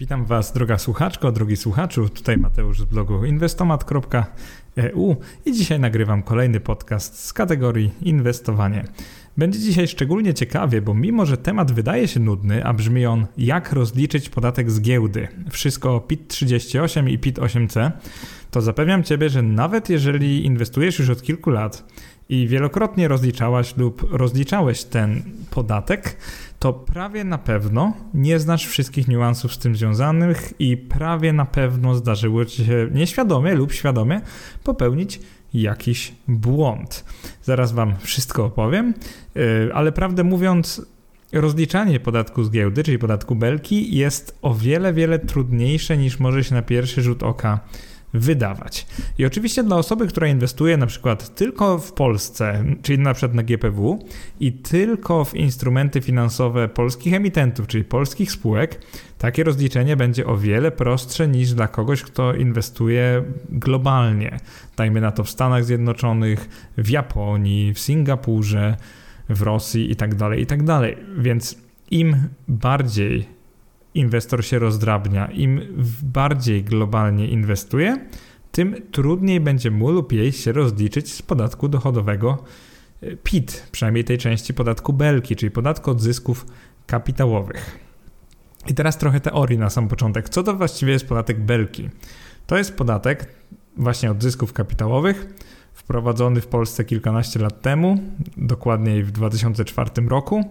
Witam Was, droga słuchaczko, drogi słuchaczu. Tutaj Mateusz z blogu inwestomat.eu i dzisiaj nagrywam kolejny podcast z kategorii inwestowanie. Będzie dzisiaj szczególnie ciekawie, bo mimo, że temat wydaje się nudny, a brzmi on jak rozliczyć podatek z giełdy, wszystko o PIT 38 i PIT 8C, to zapewniam Ciebie, że nawet jeżeli inwestujesz już od kilku lat i wielokrotnie rozliczałaś lub rozliczałeś ten podatek, to prawie na pewno nie znasz wszystkich niuansów z tym związanych i prawie na pewno zdarzyło ci się nieświadomie lub świadomie popełnić jakiś błąd. Zaraz Wam wszystko opowiem, yy, ale prawdę mówiąc, rozliczanie podatku z giełdy, czyli podatku belki, jest o wiele, wiele trudniejsze niż może się na pierwszy rzut oka wydawać. I oczywiście dla osoby, która inwestuje na przykład tylko w Polsce, czyli na przykład na GPW i tylko w instrumenty finansowe polskich emitentów, czyli polskich spółek, takie rozliczenie będzie o wiele prostsze niż dla kogoś, kto inwestuje globalnie. Dajmy na to w Stanach Zjednoczonych, w Japonii, w Singapurze, w Rosji itd., tak itd. Tak Więc im bardziej inwestor się rozdrabnia. Im bardziej globalnie inwestuje, tym trudniej będzie mu lub jej się rozliczyć z podatku dochodowego e, PIT, przynajmniej tej części podatku belki, czyli podatku od zysków kapitałowych. I teraz trochę teorii na sam początek. Co to właściwie jest podatek belki? To jest podatek właśnie od zysków kapitałowych, wprowadzony w Polsce kilkanaście lat temu, dokładniej w 2004 roku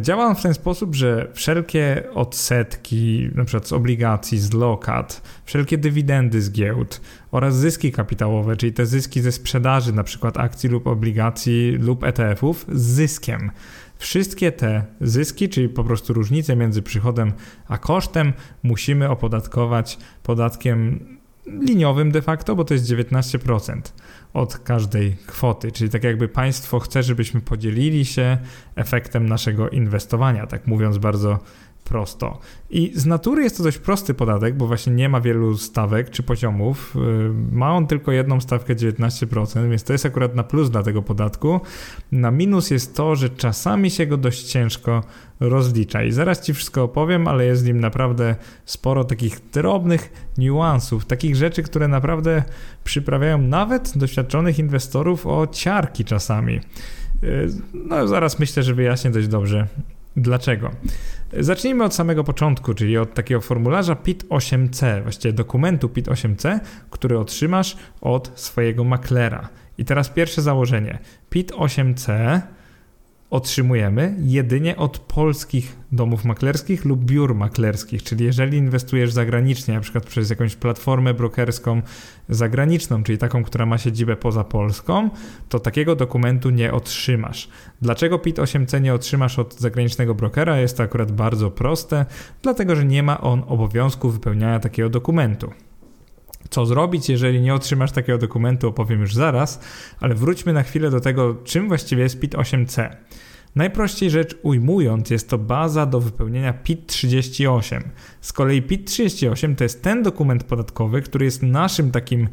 Działa on w ten sposób, że wszelkie odsetki, przykład z obligacji, z lokat, wszelkie dywidendy z giełd oraz zyski kapitałowe, czyli te zyski ze sprzedaży, przykład akcji lub obligacji lub ETF-ów z zyskiem. Wszystkie te zyski, czyli po prostu różnice między przychodem a kosztem, musimy opodatkować podatkiem liniowym de facto, bo to jest 19% od każdej kwoty. Czyli tak jakby państwo chce, żebyśmy podzielili się efektem naszego inwestowania, tak mówiąc bardzo prosto. I z natury jest to dość prosty podatek, bo właśnie nie ma wielu stawek czy poziomów. Y, ma on tylko jedną stawkę 19%, więc to jest akurat na plus dla tego podatku. Na minus jest to, że czasami się go dość ciężko rozlicza. I zaraz Ci wszystko opowiem, ale jest w nim naprawdę sporo takich drobnych niuansów, takich rzeczy, które naprawdę przyprawiają nawet doświadczonych inwestorów o ciarki czasami. Y, no, zaraz myślę, że wyjaśnię dość dobrze dlaczego. Zacznijmy od samego początku, czyli od takiego formularza PIT-8C, właściwie dokumentu PIT-8C, który otrzymasz od swojego maklera. I teraz pierwsze założenie. PIT-8C otrzymujemy jedynie od polskich domów maklerskich lub biur maklerskich, czyli jeżeli inwestujesz zagranicznie, na przykład przez jakąś platformę brokerską zagraniczną, czyli taką, która ma siedzibę poza Polską, to takiego dokumentu nie otrzymasz. Dlaczego PIT-8C nie otrzymasz od zagranicznego brokera? Jest to akurat bardzo proste, dlatego że nie ma on obowiązku wypełniania takiego dokumentu. Co zrobić, jeżeli nie otrzymasz takiego dokumentu, opowiem już zaraz, ale wróćmy na chwilę do tego, czym właściwie jest PIT-8C. Najprościej rzecz ujmując, jest to baza do wypełnienia PIT-38. Z kolei PIT-38 to jest ten dokument podatkowy, który jest naszym takim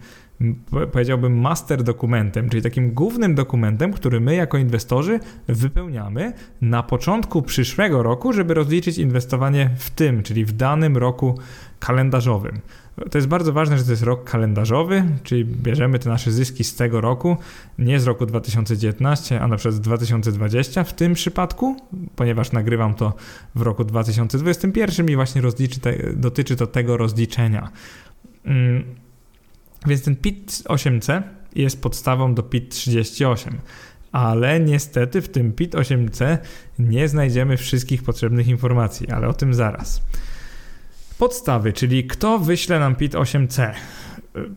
powiedziałbym master dokumentem, czyli takim głównym dokumentem, który my jako inwestorzy wypełniamy na początku przyszłego roku, żeby rozliczyć inwestowanie w tym, czyli w danym roku kalendarzowym. To jest bardzo ważne, że to jest rok kalendarzowy, czyli bierzemy te nasze zyski z tego roku, nie z roku 2019, a na przykład z 2020 w tym przypadku, ponieważ nagrywam to w roku 2021 i właśnie rozliczy te, dotyczy to tego rozliczenia. Więc ten PIT 8C jest podstawą do PIT 38 ale niestety w tym PIT 8C nie znajdziemy wszystkich potrzebnych informacji, ale o tym zaraz. Podstawy, czyli kto wyśle nam PIT 8C?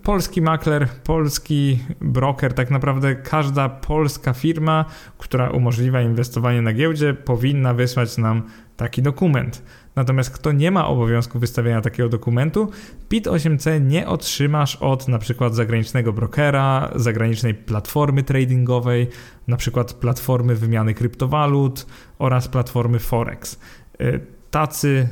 Polski makler, polski broker, tak naprawdę każda polska firma, która umożliwia inwestowanie na giełdzie, powinna wysłać nam taki dokument. Natomiast kto nie ma obowiązku wystawienia takiego dokumentu, PIT-8C nie otrzymasz od na przykład zagranicznego brokera, zagranicznej platformy tradingowej, na przykład platformy wymiany kryptowalut oraz platformy Forex. Y, tacy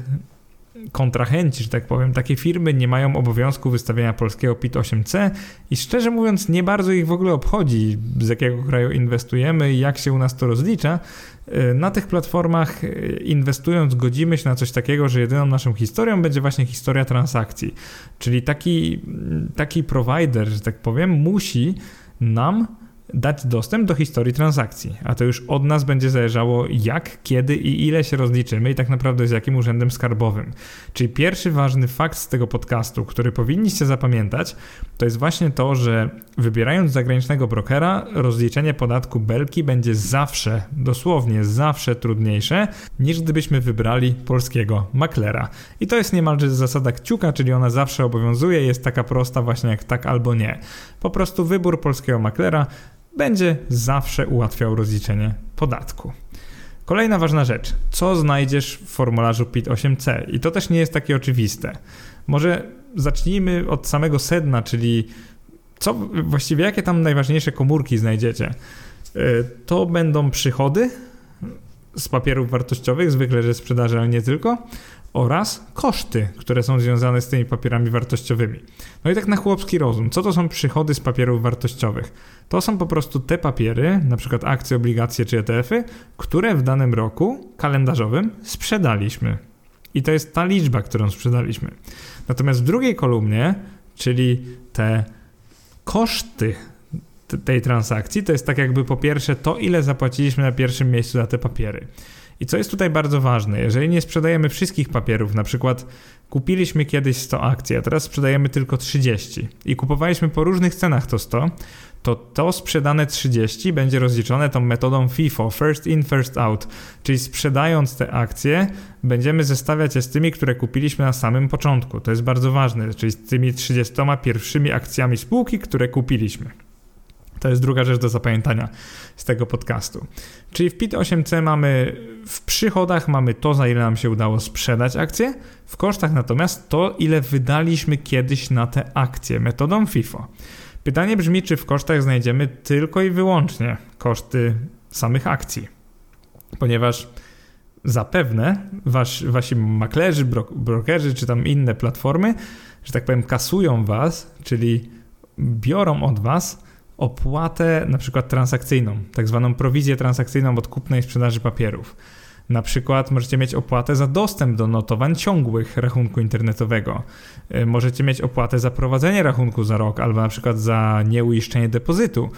kontrahenci, że tak powiem, takie firmy nie mają obowiązku wystawienia polskiego PIT-8C i szczerze mówiąc nie bardzo ich w ogóle obchodzi, z jakiego kraju inwestujemy i jak się u nas to rozlicza, Y, na tych platformach y, inwestując godzimy się na coś takiego, że jedyną naszą historią będzie właśnie historia transakcji. Czyli taki, taki provider, że tak powiem, musi nam dać dostęp do historii transakcji, a to już od nas będzie zależało jak, kiedy i ile się rozliczymy i tak naprawdę z jakim urzędem skarbowym. Czyli pierwszy ważny fakt z tego podcastu, który powinniście zapamiętać, to jest właśnie to, że wybierając zagranicznego brokera, rozliczenie podatku belki będzie zawsze, dosłownie zawsze trudniejsze niż gdybyśmy wybrali polskiego maklera. I to jest niemalże zasada kciuka, czyli ona zawsze obowiązuje, jest taka prosta właśnie jak tak albo nie. Po prostu wybór polskiego maklera będzie zawsze ułatwiał rozliczenie podatku. Kolejna ważna rzecz. Co znajdziesz w formularzu PIT-8C? I to też nie jest takie oczywiste. Może zacznijmy od samego sedna, czyli co właściwie jakie tam najważniejsze komórki znajdziecie? E, to będą przychody z papierów wartościowych, zwykle ze sprzedaży, ale nie tylko, oraz koszty, które są związane z tymi papierami wartościowymi. No i tak na chłopski rozum, co to są przychody z papierów wartościowych? To są po prostu te papiery, na przykład akcje, obligacje czy ETF-y, które w danym roku kalendarzowym sprzedaliśmy. I to jest ta liczba, którą sprzedaliśmy. Natomiast w drugiej kolumnie, czyli te koszty tej transakcji, to jest tak jakby po pierwsze to, ile zapłaciliśmy na pierwszym miejscu za te papiery. I co jest tutaj bardzo ważne, jeżeli nie sprzedajemy wszystkich papierów, na przykład kupiliśmy kiedyś 100 akcji, a teraz sprzedajemy tylko 30 i kupowaliśmy po różnych cenach to 100, to to sprzedane 30 będzie rozliczone tą metodą FIFO, first in, first out, czyli sprzedając te akcje będziemy zestawiać je z tymi, które kupiliśmy na samym początku. To jest bardzo ważne, czyli z tymi 30 pierwszymi akcjami spółki, które kupiliśmy. To jest druga rzecz do zapamiętania z tego podcastu. Czyli w PIT-8C mamy w przychodach mamy to, za ile nam się udało sprzedać akcje, w kosztach natomiast to, ile wydaliśmy kiedyś na te akcje metodą FIFO. Pytanie brzmi, czy w kosztach znajdziemy tylko i wyłącznie koszty samych akcji, ponieważ zapewne was, wasi maklerzy, brokerzy czy tam inne platformy, że tak powiem, kasują was, czyli biorą od was opłatę na przykład transakcyjną, tak zwaną prowizję transakcyjną od kupnej sprzedaży papierów. Na przykład możecie mieć opłatę za dostęp do notowań ciągłych rachunku internetowego. Y, możecie mieć opłatę za prowadzenie rachunku za rok albo na przykład za nieuiszczenie depozytu.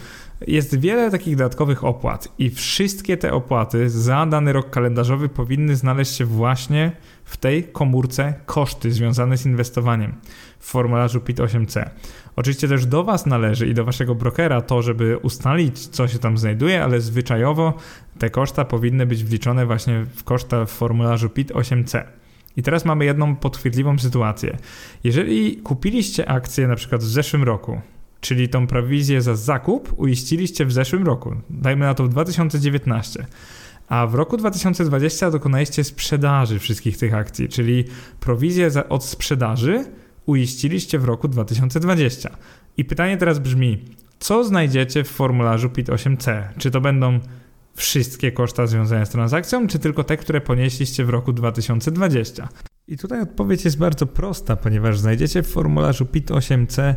Jest wiele takich dodatkowych opłat i wszystkie te opłaty za dany rok kalendarzowy powinny znaleźć się właśnie w tej komórce koszty związane z inwestowaniem w formularzu PIT-8C. Oczywiście też do Was należy i do Waszego brokera to, żeby ustalić, co się tam znajduje, ale zwyczajowo te koszta powinny być wliczone właśnie w koszta w formularzu PIT-8C. I teraz mamy jedną podchwytliwą sytuację. Jeżeli kupiliście akcję na przykład w zeszłym roku, czyli tą prowizję za zakup uiściliście w zeszłym roku, dajmy na to w 2019, a w roku 2020 dokonaliście sprzedaży wszystkich tych akcji, czyli prowizję od sprzedaży uiściliście w roku 2020. I pytanie teraz brzmi, co znajdziecie w formularzu PIT-8C? Czy to będą wszystkie koszta związane z transakcją, czy tylko te, które ponieśliście w roku 2020? I tutaj odpowiedź jest bardzo prosta, ponieważ znajdziecie w formularzu PIT-8C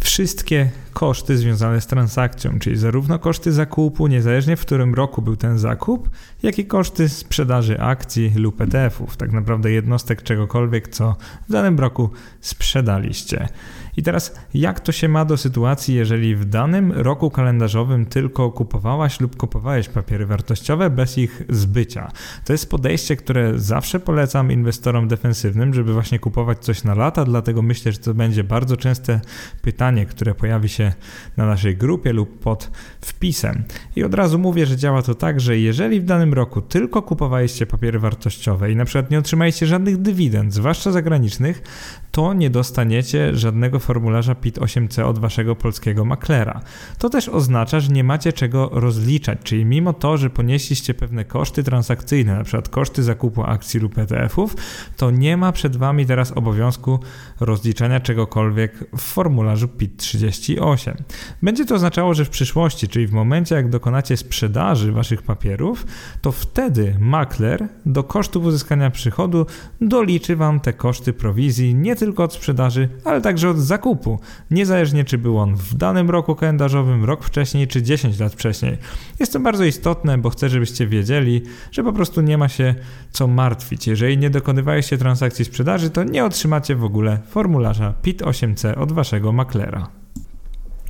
wszystkie koszty związane z transakcją, czyli zarówno koszty zakupu, niezależnie w którym roku był ten zakup, jak i koszty sprzedaży akcji lub ETF-ów, tak naprawdę jednostek czegokolwiek, co w danym roku sprzedaliście. I teraz, jak to się ma do sytuacji, jeżeli w danym roku kalendarzowym tylko kupowałaś lub kupowałeś papiery wartościowe bez ich zbycia? To jest podejście, które zawsze polecam inwestorom defensywnym, żeby właśnie kupować coś na lata, dlatego myślę, że to będzie bardzo częste pytanie, które pojawi się na naszej grupie lub pod wpisem. I od razu mówię, że działa to tak, że jeżeli w danym roku tylko kupowaliście papiery wartościowe i na przykład nie otrzymaliście żadnych dywidend, zwłaszcza zagranicznych, to nie dostaniecie żadnego formularza PIT-8C od waszego polskiego maklera. To też oznacza, że nie macie czego rozliczać, czyli mimo to, że ponieśliście pewne koszty transakcyjne, np. koszty zakupu akcji lub ETF-ów, to nie ma przed Wami teraz obowiązku rozliczania czegokolwiek w formularzu PIT-38. Będzie to oznaczało, że w przyszłości, czyli w momencie jak dokonacie sprzedaży Waszych papierów, to wtedy makler do kosztów uzyskania przychodu doliczy Wam te koszty prowizji nie tylko od sprzedaży, ale także od zakupu, niezależnie czy był on w danym roku kalendarzowym, rok wcześniej czy 10 lat wcześniej. Jest to bardzo istotne, bo chcę, żebyście wiedzieli, że po prostu nie ma się co martwić. Jeżeli nie dokonywaliście transakcji sprzedaży, to nie otrzymacie w ogóle formularza PIT-8C od waszego maklera.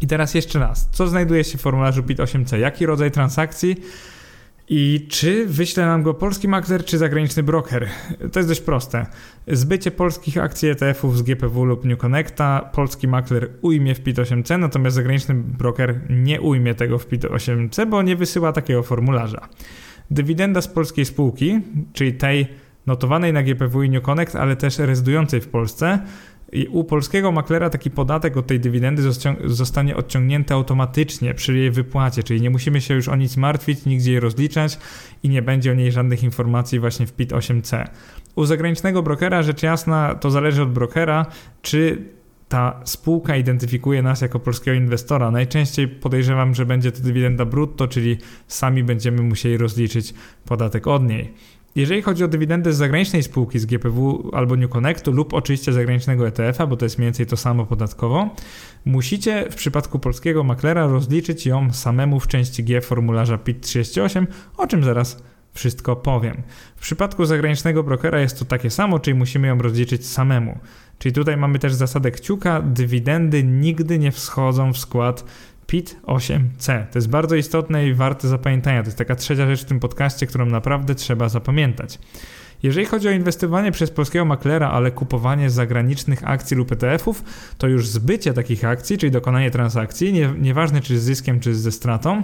I teraz jeszcze raz, co znajduje się w formularzu PIT-8C? Jaki rodzaj transakcji? I czy wyśle nam go polski makler czy zagraniczny broker? To jest dość proste. Zbycie polskich akcji ETF-ów z GPW lub New Connecta polski makler ujmie w PIT-8C, natomiast zagraniczny broker nie ujmie tego w PIT-8C, bo nie wysyła takiego formularza. Dywidenda z polskiej spółki, czyli tej notowanej na GPW i New Connect, ale też rezydującej w Polsce, i u polskiego maklera taki podatek od tej dywidendy zostanie odciągnięty automatycznie przy jej wypłacie, czyli nie musimy się już o nic martwić, nigdzie jej rozliczać i nie będzie o niej żadnych informacji właśnie w PIT 8C. U zagranicznego brokera rzecz jasna to zależy od brokera, czy ta spółka identyfikuje nas jako polskiego inwestora. Najczęściej podejrzewam, że będzie to dywidenda brutto, czyli sami będziemy musieli rozliczyć podatek od niej. Jeżeli chodzi o dywidendę z zagranicznej spółki z GPW albo New Connectu lub oczywiście zagranicznego ETF-a, bo to jest mniej więcej to samo podatkowo, musicie w przypadku polskiego maklera rozliczyć ją samemu w części G formularza PIT-38, o czym zaraz wszystko powiem. W przypadku zagranicznego brokera jest to takie samo, czyli musimy ją rozliczyć samemu. Czyli tutaj mamy też zasadę kciuka, dywidendy nigdy nie wschodzą w skład PIT-8C. To jest bardzo istotne i warte zapamiętania. To jest taka trzecia rzecz w tym podcaście, którą naprawdę trzeba zapamiętać. Jeżeli chodzi o inwestowanie przez polskiego maklera, ale kupowanie zagranicznych akcji lub ETF-ów, to już zbycie takich akcji, czyli dokonanie transakcji, nie, nieważne czy z zyskiem, czy ze stratą,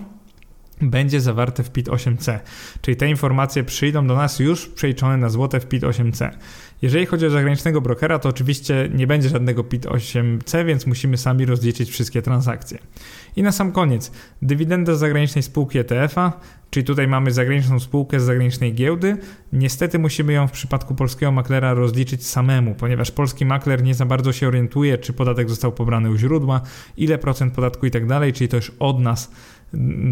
będzie zawarte w PIT-8C. Czyli te informacje przyjdą do nas już przeliczone na złote w PIT-8C. Jeżeli chodzi o zagranicznego brokera, to oczywiście nie będzie żadnego PIT-8C, więc musimy sami rozliczyć wszystkie transakcje. I na sam koniec, dywidenda z zagranicznej spółki ETF-a, czyli tutaj mamy zagraniczną spółkę z zagranicznej giełdy. Niestety musimy ją w przypadku polskiego maklera rozliczyć samemu, ponieważ polski makler nie za bardzo się orientuje, czy podatek został pobrany u źródła, ile procent podatku i tak dalej, czyli to już od nas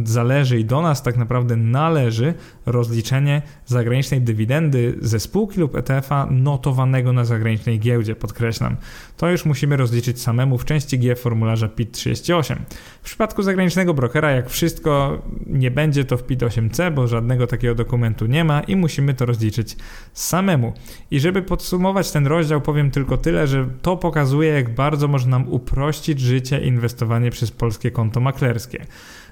zależy i do nas tak naprawdę należy rozliczenie zagranicznej dywidendy ze spółki lub ETF-a notowanego na zagranicznej giełdzie, podkreślam. To już musimy rozliczyć samemu w części G formularza PIT-38. W przypadku zagranicznego brokera, jak wszystko, nie będzie to w PIT-8C, bo żadnego takiego dokumentu nie ma i musimy to rozliczyć samemu. I żeby podsumować ten rozdział, powiem tylko tyle, że to pokazuje, jak bardzo można nam uprościć życie inwestowanie przez polskie konto maklerskie.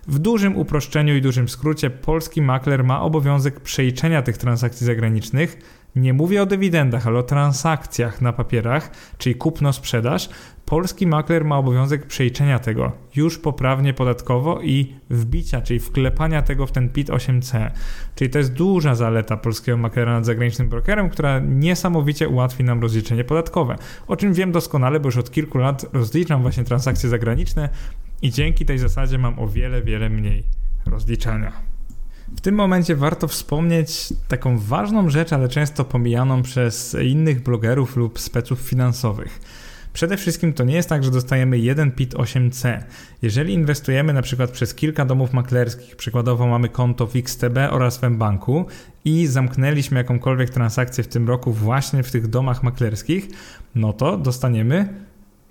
W dużym uproszczeniu i dużym skrócie polski makler ma obowiązek przejrzenia tych transakcji zagranicznych. Nie mówię o dywidendach, ale o transakcjach na papierach, czyli kupno-sprzedaż. Polski makler ma obowiązek przejrzenia tego już poprawnie podatkowo i wbicia, czyli wklepania tego w ten PIT 8C. Czyli to jest duża zaleta polskiego maklera nad zagranicznym brokerem, która niesamowicie ułatwi nam rozliczenie podatkowe. O czym wiem doskonale, bo już od kilku lat rozliczam właśnie transakcje zagraniczne i dzięki tej zasadzie mam o wiele, wiele mniej rozliczania. W tym momencie warto wspomnieć taką ważną rzecz, ale często pomijaną przez innych blogerów lub speców finansowych. Przede wszystkim to nie jest tak, że dostajemy jeden PIT 8C. Jeżeli inwestujemy na przykład przez kilka domów maklerskich, przykładowo mamy konto w XTB oraz w mBanku i zamknęliśmy jakąkolwiek transakcję w tym roku właśnie w tych domach maklerskich, no to dostaniemy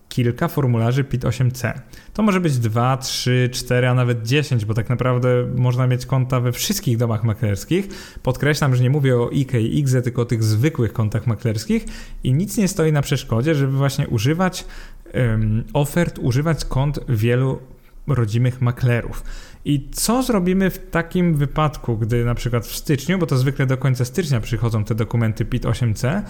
kilka formularzy PIT-8C. To może być 2, 3, 4, a nawet 10, bo tak naprawdę można mieć konta we wszystkich domach maklerskich. Podkreślam, że nie mówię o IK i tylko o tych zwykłych kontach maklerskich i nic nie stoi na przeszkodzie, żeby właśnie używać ofert, używać kont wielu rodzimych maklerów. I co zrobimy w takim wypadku, gdy na przykład w styczniu, bo to zwykle do końca stycznia przychodzą te dokumenty PIT-8C,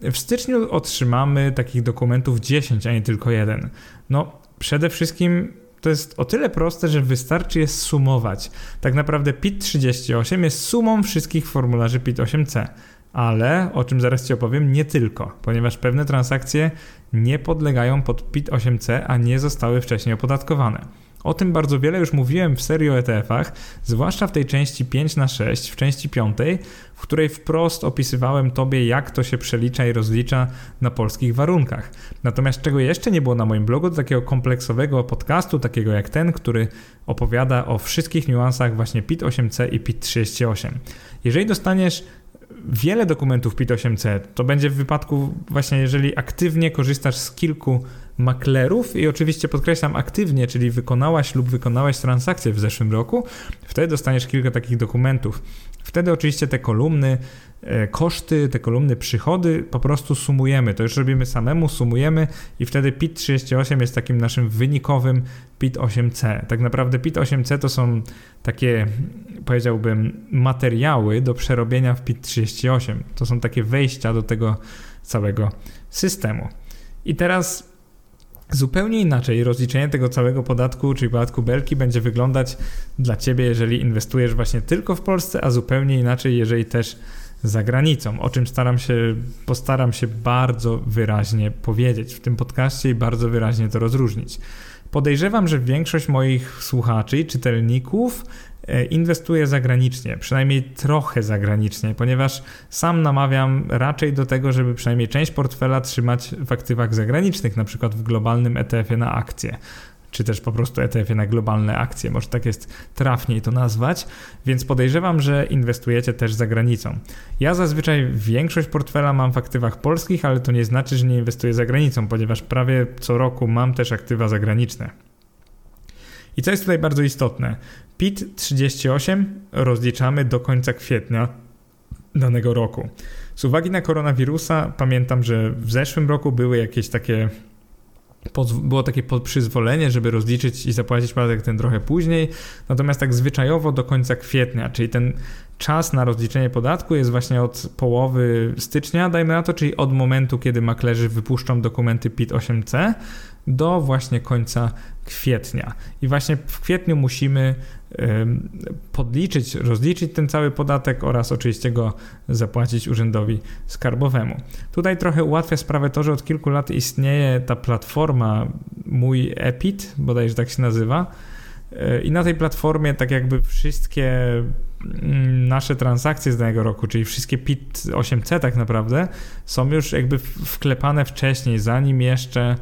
w styczniu otrzymamy takich dokumentów 10, a nie tylko jeden. No, przede wszystkim to jest o tyle proste, że wystarczy je sumować. Tak naprawdę PIT-38 jest sumą wszystkich formularzy PIT-8C. Ale, o czym zaraz Ci opowiem, nie tylko, ponieważ pewne transakcje nie podlegają pod PIT-8C, a nie zostały wcześniej opodatkowane. O tym bardzo wiele już mówiłem w serii o ETF-ach, zwłaszcza w tej części 5 na 6, w części 5, w której wprost opisywałem Tobie, jak to się przelicza i rozlicza na polskich warunkach. Natomiast czego jeszcze nie było na moim blogu, to takiego kompleksowego podcastu, takiego jak ten, który opowiada o wszystkich niuansach właśnie PIT-8C i PIT-38. Jeżeli dostaniesz wiele dokumentów PIT-8C, to będzie w wypadku właśnie, jeżeli aktywnie korzystasz z kilku maklerów i oczywiście podkreślam aktywnie, czyli wykonałaś lub wykonałeś transakcję w zeszłym roku, wtedy dostaniesz kilka takich dokumentów. Wtedy oczywiście te kolumny, e, koszty, te kolumny przychody po prostu sumujemy. To już robimy samemu, sumujemy i wtedy PIT 38 jest takim naszym wynikowym PIT 8C. Tak naprawdę PIT 8C to są takie, powiedziałbym, materiały do przerobienia w PIT 38. To są takie wejścia do tego całego systemu. I teraz Zupełnie inaczej rozliczenie tego całego podatku, czyli podatku belki, będzie wyglądać dla Ciebie, jeżeli inwestujesz właśnie tylko w Polsce, a zupełnie inaczej, jeżeli też za granicą, o czym staram się, postaram się bardzo wyraźnie powiedzieć w tym podcaście i bardzo wyraźnie to rozróżnić. Podejrzewam, że większość moich słuchaczy i czytelników inwestuję zagranicznie, przynajmniej trochę zagranicznie, ponieważ sam namawiam raczej do tego, żeby przynajmniej część portfela trzymać w aktywach zagranicznych, na przykład w globalnym ETF-ie na akcje czy też po prostu ETF-ie na globalne akcje, może tak jest trafniej to nazwać, więc podejrzewam, że inwestujecie też za granicą. Ja zazwyczaj większość portfela mam w aktywach polskich, ale to nie znaczy, że nie inwestuję za granicą, ponieważ prawie co roku mam też aktywa zagraniczne. I co jest tutaj bardzo istotne, PIT 38 rozliczamy do końca kwietnia danego roku. Z uwagi na koronawirusa pamiętam, że w zeszłym roku były jakieś takie było takie przyzwolenie, żeby rozliczyć i zapłacić podatek ten trochę później, natomiast tak zwyczajowo do końca kwietnia, czyli ten czas na rozliczenie podatku jest właśnie od połowy stycznia, dajmy na to, czyli od momentu, kiedy maklerzy wypuszczą dokumenty PIT-8C do właśnie końca kwietnia. I właśnie w kwietniu musimy podliczyć, rozliczyć ten cały podatek oraz oczywiście go zapłacić urzędowi skarbowemu. Tutaj trochę ułatwia sprawę to, że od kilku lat istnieje ta platforma Mój EPIT, bodajże tak się nazywa. E, I na tej platformie tak jakby wszystkie mm, nasze transakcje z danego roku, czyli wszystkie PIT 8C tak naprawdę, są już jakby wklepane wcześniej, zanim jeszcze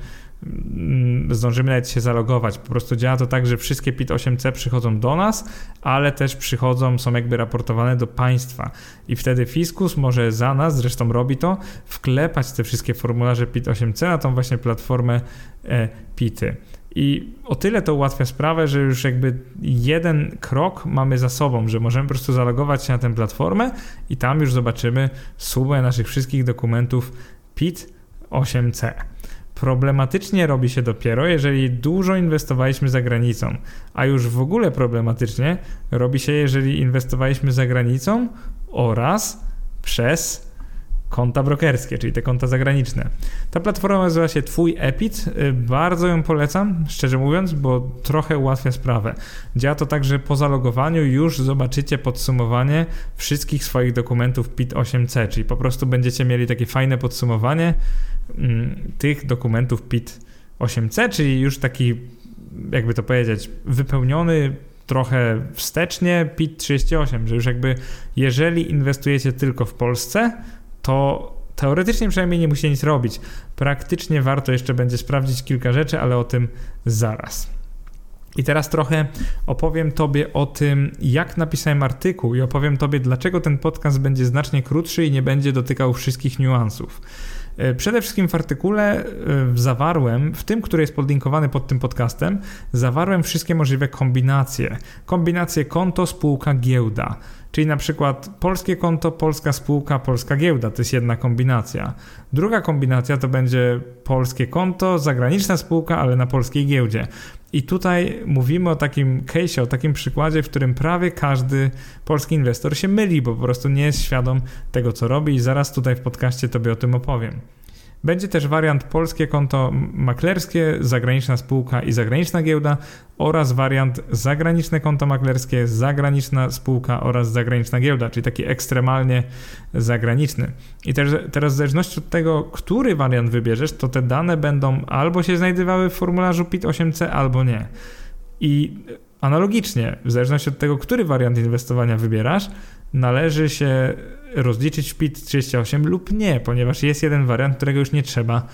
zdążymy nawet się zalogować. Po prostu działa to tak, że wszystkie PIT-8C przychodzą do nas, ale też przychodzą, są jakby raportowane do państwa. I wtedy fiskus może za nas, zresztą robi to, wklepać te wszystkie formularze PIT-8C na tą właśnie platformę e, PITy. I o tyle to ułatwia sprawę, że już jakby jeden krok mamy za sobą, że możemy po prostu zalogować się na tę platformę i tam już zobaczymy sumę naszych wszystkich dokumentów PIT 8C. Problematycznie robi się dopiero, jeżeli dużo inwestowaliśmy za granicą, a już w ogóle problematycznie robi się, jeżeli inwestowaliśmy za granicą oraz przez konta brokerskie, czyli te konta zagraniczne. Ta platforma nazywa się Twój Epit. Y, bardzo ją polecam, szczerze mówiąc, bo trochę ułatwia sprawę. Działa to tak, że po zalogowaniu już zobaczycie podsumowanie wszystkich swoich dokumentów PIT-8C, czyli po prostu będziecie mieli takie fajne podsumowanie mm, tych dokumentów PIT-8C, czyli już taki, jakby to powiedzieć, wypełniony trochę wstecznie PIT-38, że już jakby jeżeli inwestujecie tylko w Polsce, to teoretycznie przynajmniej nie musi nic robić. Praktycznie warto jeszcze będzie sprawdzić kilka rzeczy, ale o tym zaraz. I teraz trochę opowiem Tobie o tym, jak napisałem artykuł, i opowiem Tobie, dlaczego ten podcast będzie znacznie krótszy i nie będzie dotykał wszystkich niuansów. E, przede wszystkim w artykule e, zawarłem, w tym, który jest podlinkowany pod tym podcastem, zawarłem wszystkie możliwe kombinacje. Kombinacje konto, spółka, giełda Czyli na przykład polskie konto, polska spółka, polska giełda to jest jedna kombinacja. Druga kombinacja to będzie polskie konto, zagraniczna spółka, ale na polskiej giełdzie. I tutaj mówimy o takim case, o takim przykładzie, w którym prawie każdy polski inwestor się myli, bo po prostu nie jest świadom tego, co robi, i zaraz tutaj w podcaście Tobie o tym opowiem. Będzie też wariant polskie konto maklerskie, zagraniczna spółka i zagraniczna giełda oraz wariant zagraniczne konto maklerskie, zagraniczna spółka oraz zagraniczna giełda, czyli taki ekstremalnie zagraniczny. I też, teraz w zależności od tego, który wariant wybierzesz, to te dane będą albo się znajdowały w formularzu PIT-8C, albo nie. I analogicznie, w zależności od tego, który wariant inwestowania wybierasz, należy się rozliczyć PIT 38 lub nie, ponieważ jest jeden wariant, którego już nie trzeba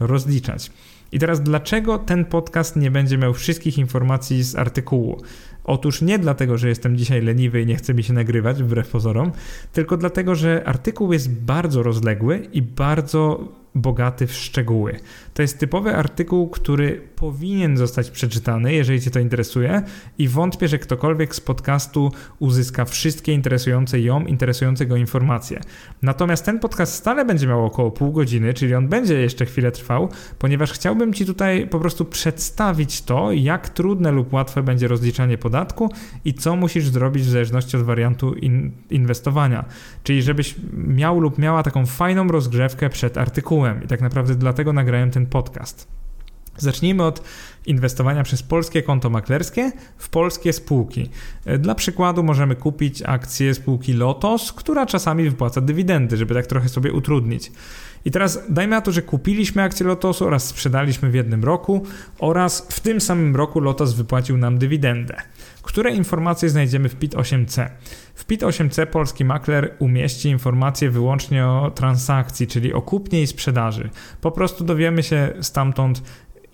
rozliczać. I teraz dlaczego ten podcast nie będzie miał wszystkich informacji z artykułu? Otóż nie dlatego, że jestem dzisiaj leniwy i nie chce mi się nagrywać, wbrew pozorom, tylko dlatego, że artykuł jest bardzo rozległy i bardzo bogaty w szczegóły. To jest typowy artykuł, który powinien zostać przeczytany, jeżeli Cię to interesuje, i wątpię, że ktokolwiek z podcastu uzyska wszystkie interesujące ją, interesujące go informacje. Natomiast ten podcast stale będzie miał około pół godziny, czyli on będzie jeszcze chwilę trwał, ponieważ chciałbym Ci tutaj po prostu przedstawić to, jak trudne lub łatwe będzie rozliczanie podatku i co musisz zrobić w zależności od wariantu in inwestowania. Czyli żebyś miał lub miała taką fajną rozgrzewkę przed artykułem. I tak naprawdę dlatego nagrałem ten podcast. Zacznijmy od inwestowania przez polskie konto maklerskie w polskie spółki. Dla przykładu możemy kupić akcję spółki Lotos, która czasami wypłaca dywidendy, żeby tak trochę sobie utrudnić. I teraz dajmy na to, że kupiliśmy akcję Lotosu oraz sprzedaliśmy w jednym roku oraz w tym samym roku Lotos wypłacił nam dywidendę. Które informacje znajdziemy w PIT-8C? W PIT-8C polski makler umieści informacje wyłącznie o transakcji, czyli o kupnie i sprzedaży. Po prostu dowiemy się stamtąd,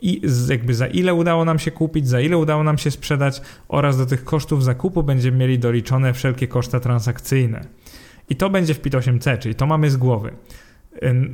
i jakby za ile udało nam się kupić, za ile udało nam się sprzedać oraz do tych kosztów zakupu będziemy mieli doliczone wszelkie koszta transakcyjne. I to będzie w PIT-8C, czyli to mamy z głowy.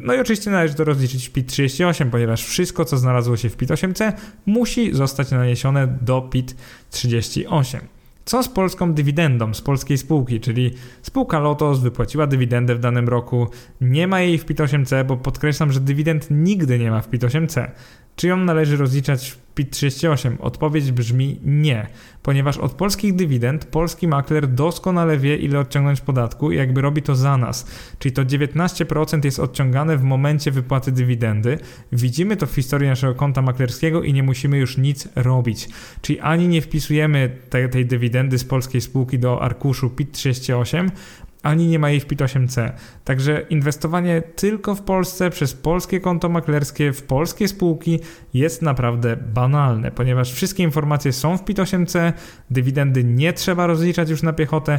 No i oczywiście należy to rozliczyć w PIT-38, ponieważ wszystko, co znalazło się w PIT-8C, musi zostać naniesione do PIT-38. Co z polską dywidendą z polskiej spółki, czyli spółka Lotos wypłaciła dywidendę w danym roku, nie ma jej w PIT-8C, bo podkreślam, że dywidend nigdy nie ma w PIT-8C. Czy ją należy rozliczać PIT-38? Odpowiedź brzmi nie, ponieważ od polskich dywidend polski makler doskonale wie, ile odciągnąć podatku i jakby robi to za nas. Czyli to 19% jest odciągane w momencie wypłaty dywidendy. Widzimy to w historii naszego konta maklerskiego i nie musimy już nic robić. Czyli ani nie wpisujemy tej, tej dywidendy z polskiej spółki do arkuszu PIT-38, ani nie ma jej w PIT-8C. Także inwestowanie tylko w Polsce przez polskie konto maklerskie w polskie spółki jest naprawdę banalne, ponieważ wszystkie informacje są w PIT-8C, dywidendy nie trzeba rozliczać już na piechotę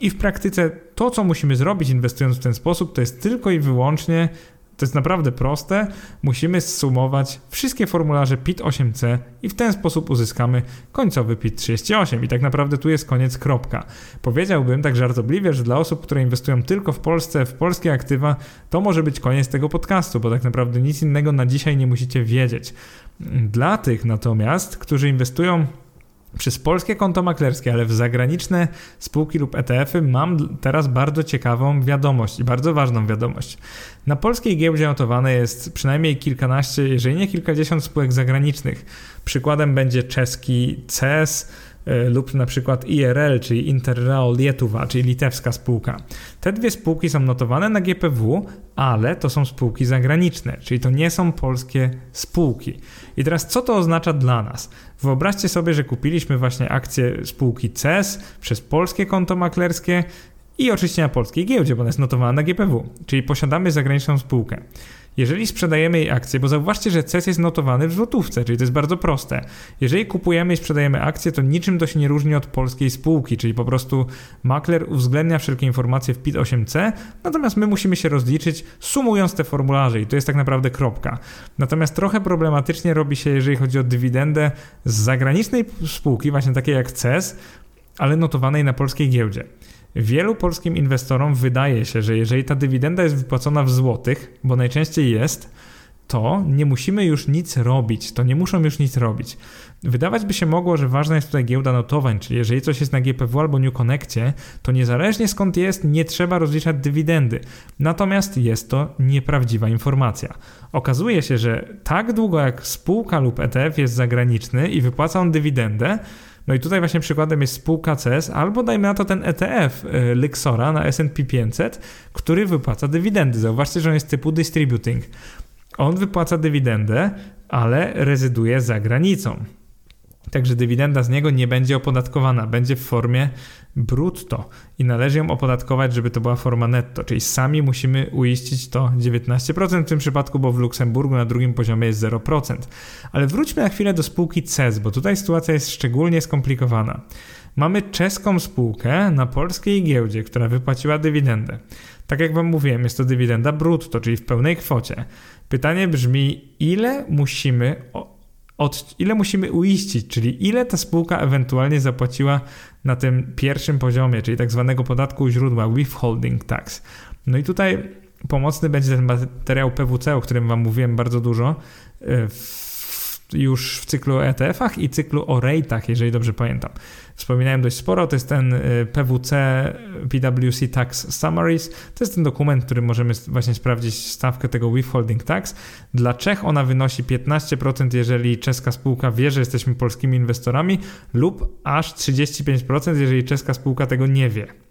i w praktyce to, co musimy zrobić inwestując w ten sposób, to jest tylko i wyłącznie to jest naprawdę proste. Musimy zsumować wszystkie formularze PIT-8C i w ten sposób uzyskamy końcowy PIT-38. I tak naprawdę tu jest koniec kropka. Powiedziałbym tak żartobliwie, że dla osób, które inwestują tylko w Polsce, w polskie aktywa, to może być koniec tego podcastu, bo tak naprawdę nic innego na dzisiaj nie musicie wiedzieć. Dla tych natomiast, którzy inwestują przez polskie konto maklerskie, ale w zagraniczne spółki lub ETF-y mam teraz bardzo ciekawą wiadomość i bardzo ważną wiadomość. Na polskiej giełdzie notowane jest przynajmniej kilkanaście, jeżeli nie kilkadziesiąt spółek zagranicznych. Przykładem będzie czeski CES, lub na przykład IRL, czyli Interreal Lietuva, czyli litewska spółka. Te dwie spółki są notowane na GPW, ale to są spółki zagraniczne, czyli to nie są polskie spółki. I teraz co to oznacza dla nas? Wyobraźcie sobie, że kupiliśmy właśnie akcje spółki CES przez polskie konto maklerskie i oczywiście na polskiej giełdzie, bo ona jest notowana na GPW, czyli posiadamy zagraniczną spółkę. Jeżeli sprzedajemy jej akcje, bo zauważcie, że CES jest notowany w złotówce, czyli to jest bardzo proste. Jeżeli kupujemy i sprzedajemy akcje, to niczym to się nie różni od polskiej spółki, czyli po prostu makler uwzględnia wszelkie informacje w PIT-8C, natomiast my musimy się rozliczyć sumując te formularze i to jest tak naprawdę kropka. Natomiast trochę problematycznie robi się, jeżeli chodzi o dywidendę z zagranicznej spółki, właśnie takiej jak CES, ale notowanej na polskiej giełdzie. Wielu polskim inwestorom wydaje się, że jeżeli ta dywidenda jest wypłacona w złotych, bo najczęściej jest, to nie musimy już nic robić, to nie muszą już nic robić. Wydawać by się mogło, że ważna jest tutaj giełda notowań, czyli jeżeli coś jest na GPW albo New Connectie, to niezależnie skąd jest, nie trzeba rozliczać dywidendy. Natomiast jest to nieprawdziwa informacja. Okazuje się, że tak długo jak spółka lub ETF jest zagraniczny i wypłaca on dywidendę, no i tutaj właśnie przykładem jest spółka CES, albo dajmy na to ten ETF y, Lyxora na S&P 500, który wypłaca dywidendy. Zauważcie, że on jest typu distributing. On wypłaca dywidendę, ale rezyduje za granicą. Także dywidenda z niego nie będzie opodatkowana, będzie w formie brutto i należy ją opodatkować, żeby to była forma netto, czyli sami musimy uiścić to 19% w tym przypadku, bo w Luksemburgu na drugim poziomie jest 0%. Ale wróćmy na chwilę do spółki CES, bo tutaj sytuacja jest szczególnie skomplikowana. Mamy czeską spółkę na polskiej giełdzie, która wypłaciła dywidendę. Tak jak Wam mówiłem, jest to dywidenda brutto, czyli w pełnej kwocie. Pytanie brzmi, ile musimy od ile musimy uiścić, czyli ile ta spółka ewentualnie zapłaciła na tym pierwszym poziomie, czyli tak zwanego podatku źródła, withholding tax. No i tutaj pomocny będzie ten materiał PWC, o którym Wam mówiłem bardzo dużo e, w już w cyklu ETF-ach i cyklu o rate'ach, jeżeli dobrze pamiętam. Wspominałem dość sporo, to jest ten y, PWC PwC Tax Summaries, to jest ten dokument, który możemy właśnie sprawdzić stawkę tego withholding tax. Dla Czech ona wynosi 15%, jeżeli czeska spółka wie, że jesteśmy polskimi inwestorami lub aż 35%, jeżeli czeska spółka tego nie wie.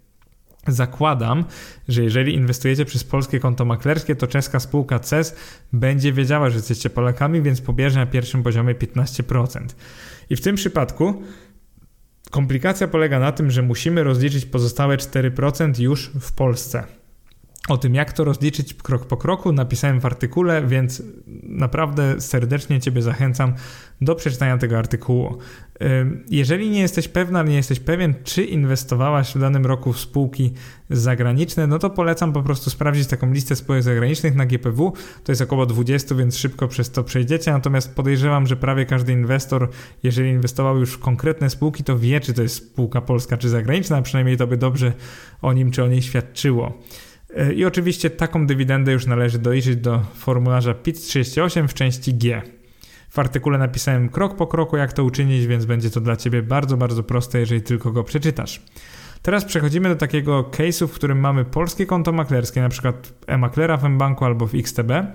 Zakładam, że jeżeli inwestujecie przez polskie konto maklerskie, to czeska spółka CES będzie wiedziała, że jesteście Polakami, więc pobierze na pierwszym poziomie 15%. I w tym przypadku komplikacja polega na tym, że musimy rozliczyć pozostałe 4% już w Polsce. O tym, jak to rozliczyć krok po kroku, napisałem w artykule, więc naprawdę serdecznie Ciebie zachęcam do przeczytania tego artykułu. Jeżeli nie jesteś pewna, nie jesteś pewien, czy inwestowałaś w danym roku w spółki zagraniczne, no to polecam po prostu sprawdzić taką listę spółek zagranicznych na GPW. To jest około 20, więc szybko przez to przejdziecie. Natomiast podejrzewam, że prawie każdy inwestor, jeżeli inwestował już w konkretne spółki, to wie, czy to jest spółka polska czy zagraniczna, a przynajmniej to by dobrze o nim czy o niej świadczyło. E, I oczywiście taką dywidendę już należy dojrzeć do formularza PIT38 w części G. W artykule napisałem krok po kroku, jak to uczynić, więc będzie to dla Ciebie bardzo, bardzo proste, jeżeli tylko go przeczytasz. Teraz przechodzimy do takiego case'u, w którym mamy polskie konto maklerskie, na przykład e-maklera w mBanku albo w XTB, e,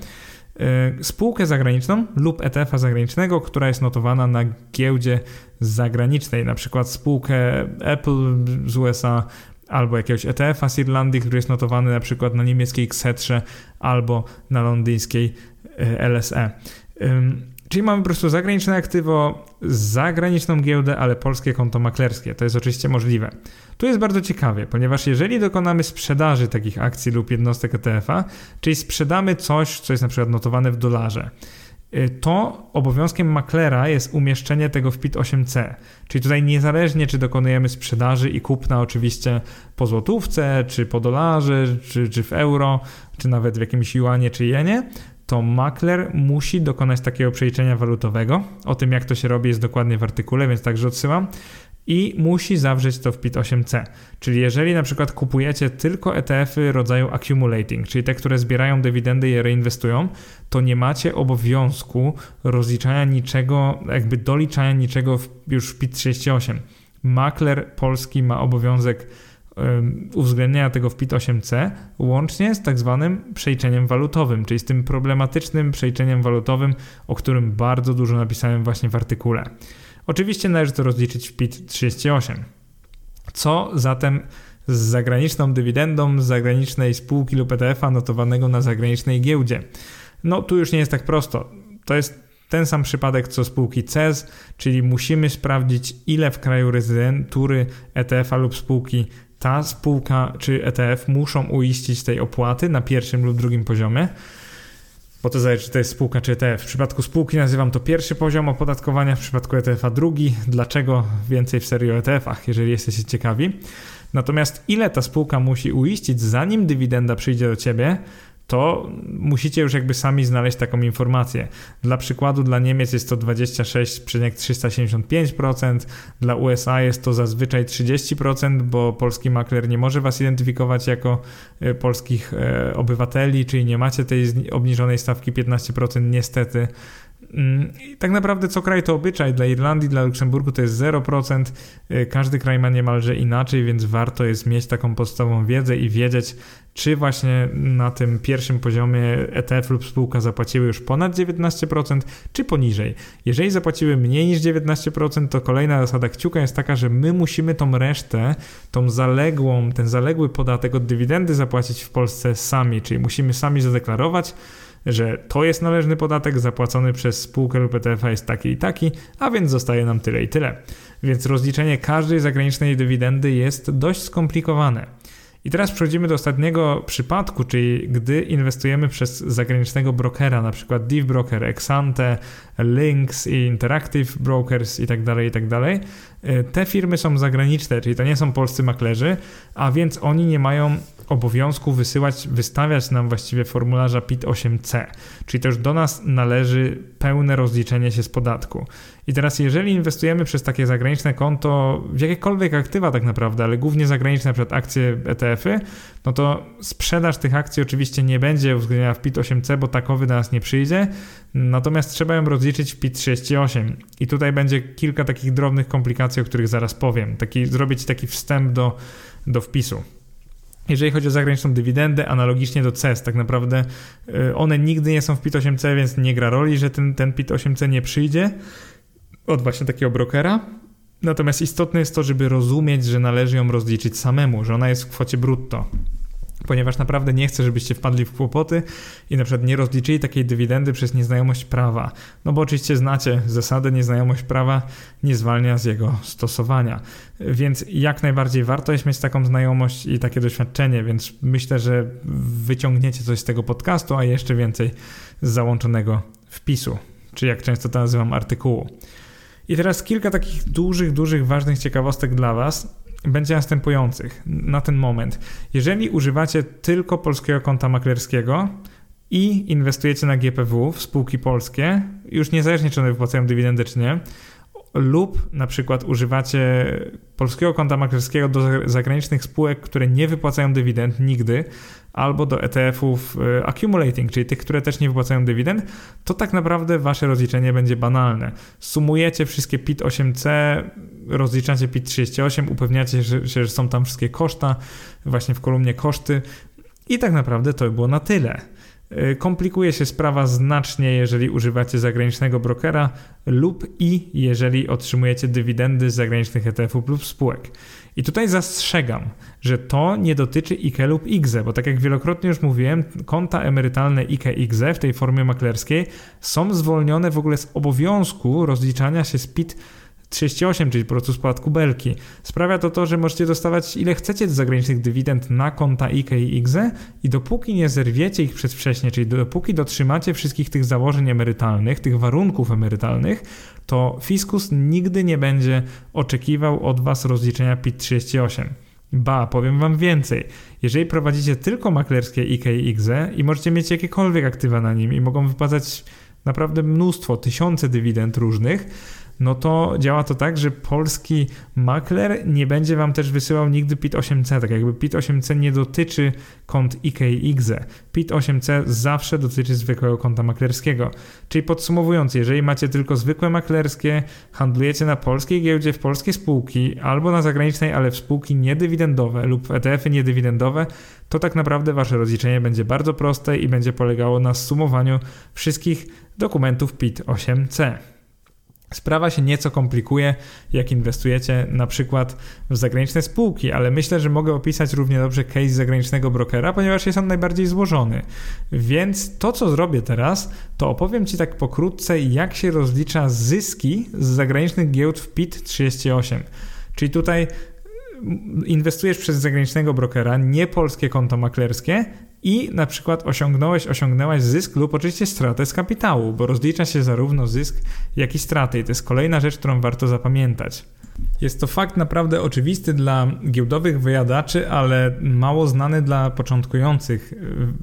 spółkę zagraniczną lub ETF-a zagranicznego, która jest notowana na giełdzie zagranicznej, na przykład spółkę Apple z USA, albo jakiegoś ETF-a z Irlandii, który jest notowany na przykład na niemieckiej Xetrze albo na londyńskiej e, LSE. Czyli mamy po prostu zagraniczne aktywo, zagraniczną giełdę, ale polskie konto maklerskie. To jest oczywiście możliwe. Tu jest bardzo ciekawie, ponieważ jeżeli dokonamy sprzedaży takich akcji lub jednostek ETF-a, czyli sprzedamy coś, co jest na przykład notowane w dolarze, Y, to obowiązkiem maklera jest umieszczenie tego w PIT-8C. Czyli tutaj niezależnie, czy dokonujemy sprzedaży i kupna oczywiście po złotówce, czy po dolarze, czy, czy w euro, czy nawet w jakimś juanie, czy jenie, to makler musi dokonać takiego przeliczenia walutowego. O tym, jak to się robi, jest dokładnie w artykule, więc także odsyłam i musi zawrzeć to w PIT-8C. Czyli jeżeli na przykład kupujecie tylko ETF-y rodzaju accumulating, czyli te, które zbierają dywidendy i je reinwestują, to nie macie obowiązku rozliczania niczego, jakby doliczania niczego w, już w PIT-38. Makler polski ma obowiązek uwzględnienia tego w PIT-8C łącznie z tak zwanym przeliczeniem walutowym, czyli z tym problematycznym przeliczeniem walutowym, o którym bardzo dużo napisałem właśnie w artykule. Oczywiście należy to rozliczyć w PIT 38. Co zatem z zagraniczną dywidendą z zagranicznej spółki lub ETF-a notowanego na zagranicznej giełdzie? No tu już nie jest tak prosto. To jest ten sam przypadek co spółki CES, czyli musimy sprawdzić ile w kraju rezydentury ETF-a lub spółki ta spółka czy ETF muszą uiścić tej opłaty na pierwszym lub drugim poziomie bo to zależy, czy to jest spółka, czy ETF. W przypadku spółki nazywam to pierwszy poziom opodatkowania, w przypadku ETF-a drugi. Dlaczego więcej w serii o ETF-ach, jeżeli jesteście ciekawi? Natomiast ile ta spółka musi uiścić, zanim dywidenda przyjdzie do ciebie, to musicie już jakby sami znaleźć taką informację. Dla przykładu dla Niemiec jest to 26,375%, dla USA jest to zazwyczaj 30%, bo polski makler nie może was identyfikować jako e, polskich e, obywateli, czyli nie macie tej obniżonej stawki 15% niestety. Mm, tak naprawdę co kraj to obyczaj. Dla Irlandii, dla Luksemburgu to jest 0%. Y, każdy kraj ma niemalże inaczej, więc warto jest mieć taką podstawową wiedzę i wiedzieć, czy właśnie na tym pierwszym poziomie ETF lub spółka zapłaciły już ponad 19%, czy poniżej. Jeżeli zapłaciły mniej niż 19%, to kolejna zasada kciuka jest taka, że my musimy tą resztę, tą zaległą, ten zaległy podatek od dywidendy zapłacić w Polsce sami, czyli musimy sami zadeklarować, że to jest należny podatek zapłacony przez spółkę lub ETF jest taki i taki, a więc zostaje nam tyle i tyle. Więc rozliczenie każdej zagranicznej dywidendy jest dość skomplikowane. I teraz przechodzimy do ostatniego przypadku, czyli gdy inwestujemy przez zagranicznego brokera, na przykład Div Broker, Exante, Lynx i Interactive Brokers i tak dalej, i tak. E, te firmy są zagraniczne, czyli to nie są polscy maklerzy, a więc oni nie mają obowiązku wysyłać, wystawiać nam właściwie formularza PIT-8C, czyli też do nas należy pełne rozliczenie się z podatku. I teraz jeżeli inwestujemy przez takie zagraniczne konto w jakiekolwiek aktywa tak naprawdę, ale głównie zagraniczne, przykład akcje ETF-y, no to sprzedaż tych akcji oczywiście nie będzie uwzględniona w PIT-8C, bo takowy do nas nie przyjdzie, natomiast trzeba ją rozliczyć w PIT-38 i tutaj będzie kilka takich drobnych komplikacji, o których zaraz powiem. Taki, zrobić taki wstęp do, do wpisu. Jeżeli chodzi o zagraniczną dywidendę, analogicznie do CES, tak naprawdę y, one nigdy nie są w PIT-8C, więc nie gra roli, że ten, ten PIT-8C nie przyjdzie od właśnie takiego brokera. Natomiast istotne jest to, żeby rozumieć, że należy ją rozliczyć samemu, że ona jest w kwocie brutto ponieważ naprawdę nie chcę, żebyście wpadli w kłopoty i na przykład nie rozliczyli takiej dywidendy przez nieznajomość prawa. No bo oczywiście znacie zasadę, nieznajomość prawa nie zwalnia z jego stosowania. Więc jak najbardziej warto jest mieć taką znajomość i takie doświadczenie, więc myślę, że wyciągniecie coś z tego podcastu, a jeszcze więcej z załączonego wpisu, czy jak często to nazywam artykułu. I teraz kilka takich dużych, dużych, ważnych ciekawostek dla Was będzie następujących na ten moment. Jeżeli używacie tylko polskiego konta maklerskiego i inwestujecie na GPW w spółki polskie, już niezależnie czy one wypłacają dywidendę czy nie, lub na przykład używacie polskiego konta maklerskiego do zagranicznych spółek, które nie wypłacają dywidend nigdy, albo do ETF-ów e, accumulating, czyli tych, które też nie wypłacają dywidend, to tak naprawdę wasze rozliczenie będzie banalne. Sumujecie wszystkie PIT 8C, rozliczacie PIT 38, upewniacie się, że są tam wszystkie koszta, właśnie w kolumnie koszty i tak naprawdę to by było na tyle. E, komplikuje się sprawa znacznie, jeżeli używacie zagranicznego brokera lub i jeżeli otrzymujecie dywidendy z zagranicznych ETF-ów lub spółek. I tutaj zastrzegam, że to nie dotyczy IKE lub IGZE, bo tak jak wielokrotnie już mówiłem, konta emerytalne IKE IGZE w tej formie maklerskiej są zwolnione w ogóle z obowiązku rozliczania się z PIT 38, czyli po prostu z podatku belki. Sprawia to to, że możecie dostawać ile chcecie z zagranicznych dywidend na konta IKE i IGZE i dopóki nie zerwiecie ich przedwcześnie, czyli dopóki dotrzymacie wszystkich tych założeń emerytalnych, tych warunków emerytalnych, to fiskus nigdy nie będzie oczekiwał od Was rozliczenia PIT 38. Ba, powiem Wam więcej. Jeżeli prowadzicie tylko maklerskie IKE i IGZE i możecie mieć jakiekolwiek aktywa na nim i mogą wypłacać naprawdę mnóstwo, tysiące dywidend różnych, no to działa to tak, że polski makler nie będzie wam też wysyłał nigdy PIT-8C, tak jakby PIT-8C nie dotyczy kont IKX. PIT-8C zawsze dotyczy zwykłego konta maklerskiego. Czyli podsumowując, jeżeli macie tylko zwykłe maklerskie, handlujecie na polskiej giełdzie w polskie spółki albo na zagranicznej, ale w spółki niedywidendowe lub ETF-y niedywidendowe, to tak naprawdę wasze rozliczenie będzie bardzo proste i będzie polegało na sumowaniu wszystkich dokumentów PIT-8C. Sprawa się nieco komplikuje, jak inwestujecie na przykład w zagraniczne spółki, ale myślę, że mogę opisać równie dobrze case zagranicznego brokera, ponieważ jest on najbardziej złożony. Więc to, co zrobię teraz, to opowiem Ci tak pokrótce, jak się rozlicza zyski z zagranicznych giełd w PIT 38. Czyli tutaj inwestujesz przez zagranicznego brokera, nie polskie konto maklerskie i na przykład osiągnąłeś, osiągnęłaś zysk lub oczywiście stratę z kapitału, bo rozlicza się zarówno zysk, jak i straty. I to jest kolejna rzecz, którą warto zapamiętać. Jest to fakt naprawdę oczywisty dla giełdowych wyjadaczy, ale mało znany dla początkujących.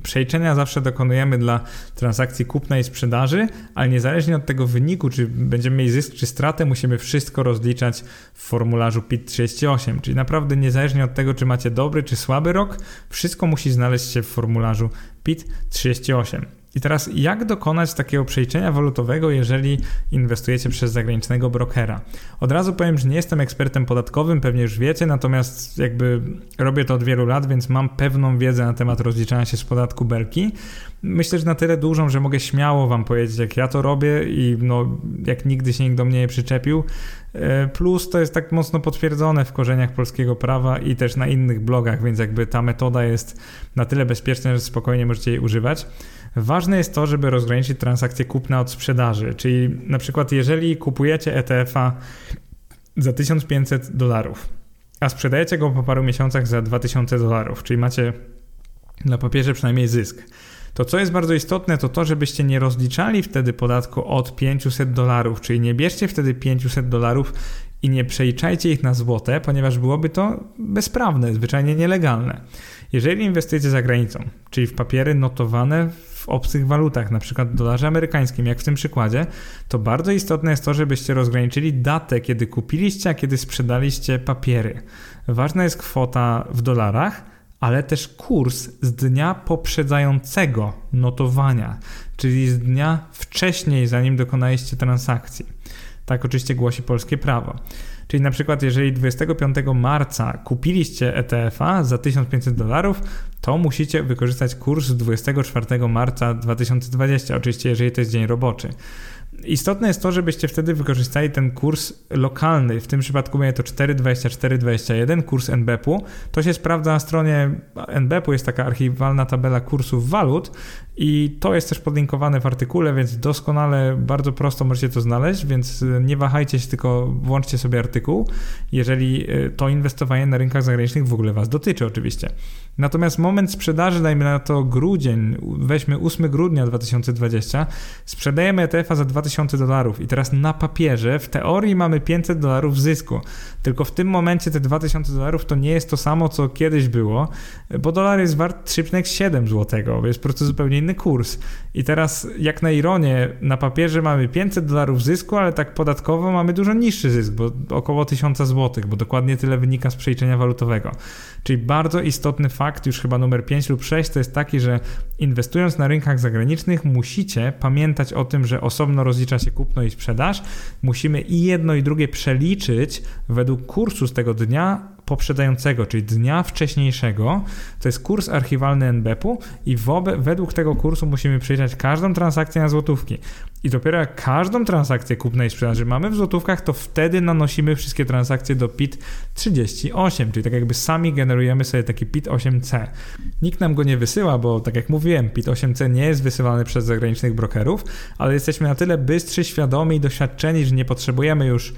Przejrzenia zawsze dokonujemy dla transakcji kupna i sprzedaży, ale niezależnie od tego wyniku, czy będziemy mieli zysk czy stratę, musimy wszystko rozliczać w formularzu PIT-38. Czyli naprawdę niezależnie od tego, czy macie dobry czy słaby rok, wszystko musi znaleźć się w formularzu PIT-38. I teraz, jak dokonać takiego przejrzenia walutowego, jeżeli inwestujecie przez zagranicznego brokera? Od razu powiem, że nie jestem ekspertem podatkowym, pewnie już wiecie, natomiast jakby robię to od wielu lat, więc mam pewną wiedzę na temat rozliczania się z podatku belki. Myślę, że na tyle dużą, że mogę śmiało Wam powiedzieć, jak ja to robię i no, jak nigdy się nikt do mnie nie przyczepił. E, plus to jest tak mocno potwierdzone w korzeniach polskiego prawa i też na innych blogach, więc jakby ta metoda jest na tyle bezpieczna, że spokojnie możecie jej używać. Ważne jest to, żeby rozgraniczyć transakcje kupna od sprzedaży, czyli na przykład jeżeli kupujecie ETF-a za 1500 dolarów, a sprzedajecie go po paru miesiącach za 2000 dolarów, czyli macie na papierze przynajmniej zysk. To co jest bardzo istotne, to to, żebyście nie rozliczali wtedy podatku od 500 dolarów, czyli nie bierzcie wtedy 500 dolarów i nie przeliczajcie ich na złote, ponieważ byłoby to bezprawne, zwyczajnie nielegalne. Jeżeli inwestujecie za granicą, czyli w papiery notowane w obcych walutach, na przykład dolarze amerykańskim, jak w tym przykładzie, to bardzo istotne jest to, żebyście rozgraniczyli datę, kiedy kupiliście, a kiedy sprzedaliście papiery. Ważna jest kwota w dolarach, ale też kurs z dnia poprzedzającego notowania, czyli z dnia wcześniej, zanim dokonaliście transakcji. Tak oczywiście głosi polskie prawo. Czyli na przykład, jeżeli 25 marca kupiliście ETF-a za 1500 dolarów, to musicie wykorzystać kurs 24 marca 2020, oczywiście, jeżeli to jest dzień roboczy. Istotne jest to, żebyście wtedy wykorzystali ten kurs lokalny. W tym przypadku będzie to 4,24,21, kurs NBP-u. To się sprawdza na stronie NBP-u, jest taka archiwalna tabela kursów walut i to jest też podlinkowane w artykule, więc doskonale, bardzo prosto możecie to znaleźć, więc nie wahajcie się, tylko włączcie sobie artykuł, jeżeli y, to inwestowanie na rynkach zagranicznych w ogóle Was dotyczy oczywiście. Natomiast moment sprzedaży, dajmy na to grudzień, weźmy 8 grudnia 2020, sprzedajemy ETF-a za 2000 dolarów i teraz na papierze w teorii mamy 500 dolarów zysku. Tylko w tym momencie te 2000 dolarów to nie jest to samo, co kiedyś było, bo dolar jest wart 3,7 zł, jest po prostu zupełnie inny kurs. I teraz, jak na ironię, na papierze mamy 500 dolarów zysku, ale tak podatkowo mamy dużo niższy zysk, bo około 1000 zł, bo dokładnie tyle wynika z przeliczenia walutowego. Czyli bardzo istotny fakt, już chyba numer 5 lub 6, to jest taki, że inwestując na rynkach zagranicznych, musicie pamiętać o tym, że osobno rozlicza się kupno i sprzedaż. Musimy i jedno, i drugie przeliczyć według kursu z tego dnia poprzedzającego, czyli dnia wcześniejszego, to jest kurs archiwalny NBP-u i wobe, według tego kursu musimy przeliczać każdą transakcję na złotówki. I dopiero jak każdą transakcję kupna i sprzedaży mamy w złotówkach, to wtedy nanosimy wszystkie transakcje do PIT 38, czyli tak jakby sami generujemy sobie taki PIT 8C. Nikt nam go nie wysyła, bo tak jak mówiłem, PIT 8C nie jest wysyłany przez zagranicznych brokerów, ale jesteśmy na tyle bystrzy, świadomi i doświadczeni, że nie potrzebujemy już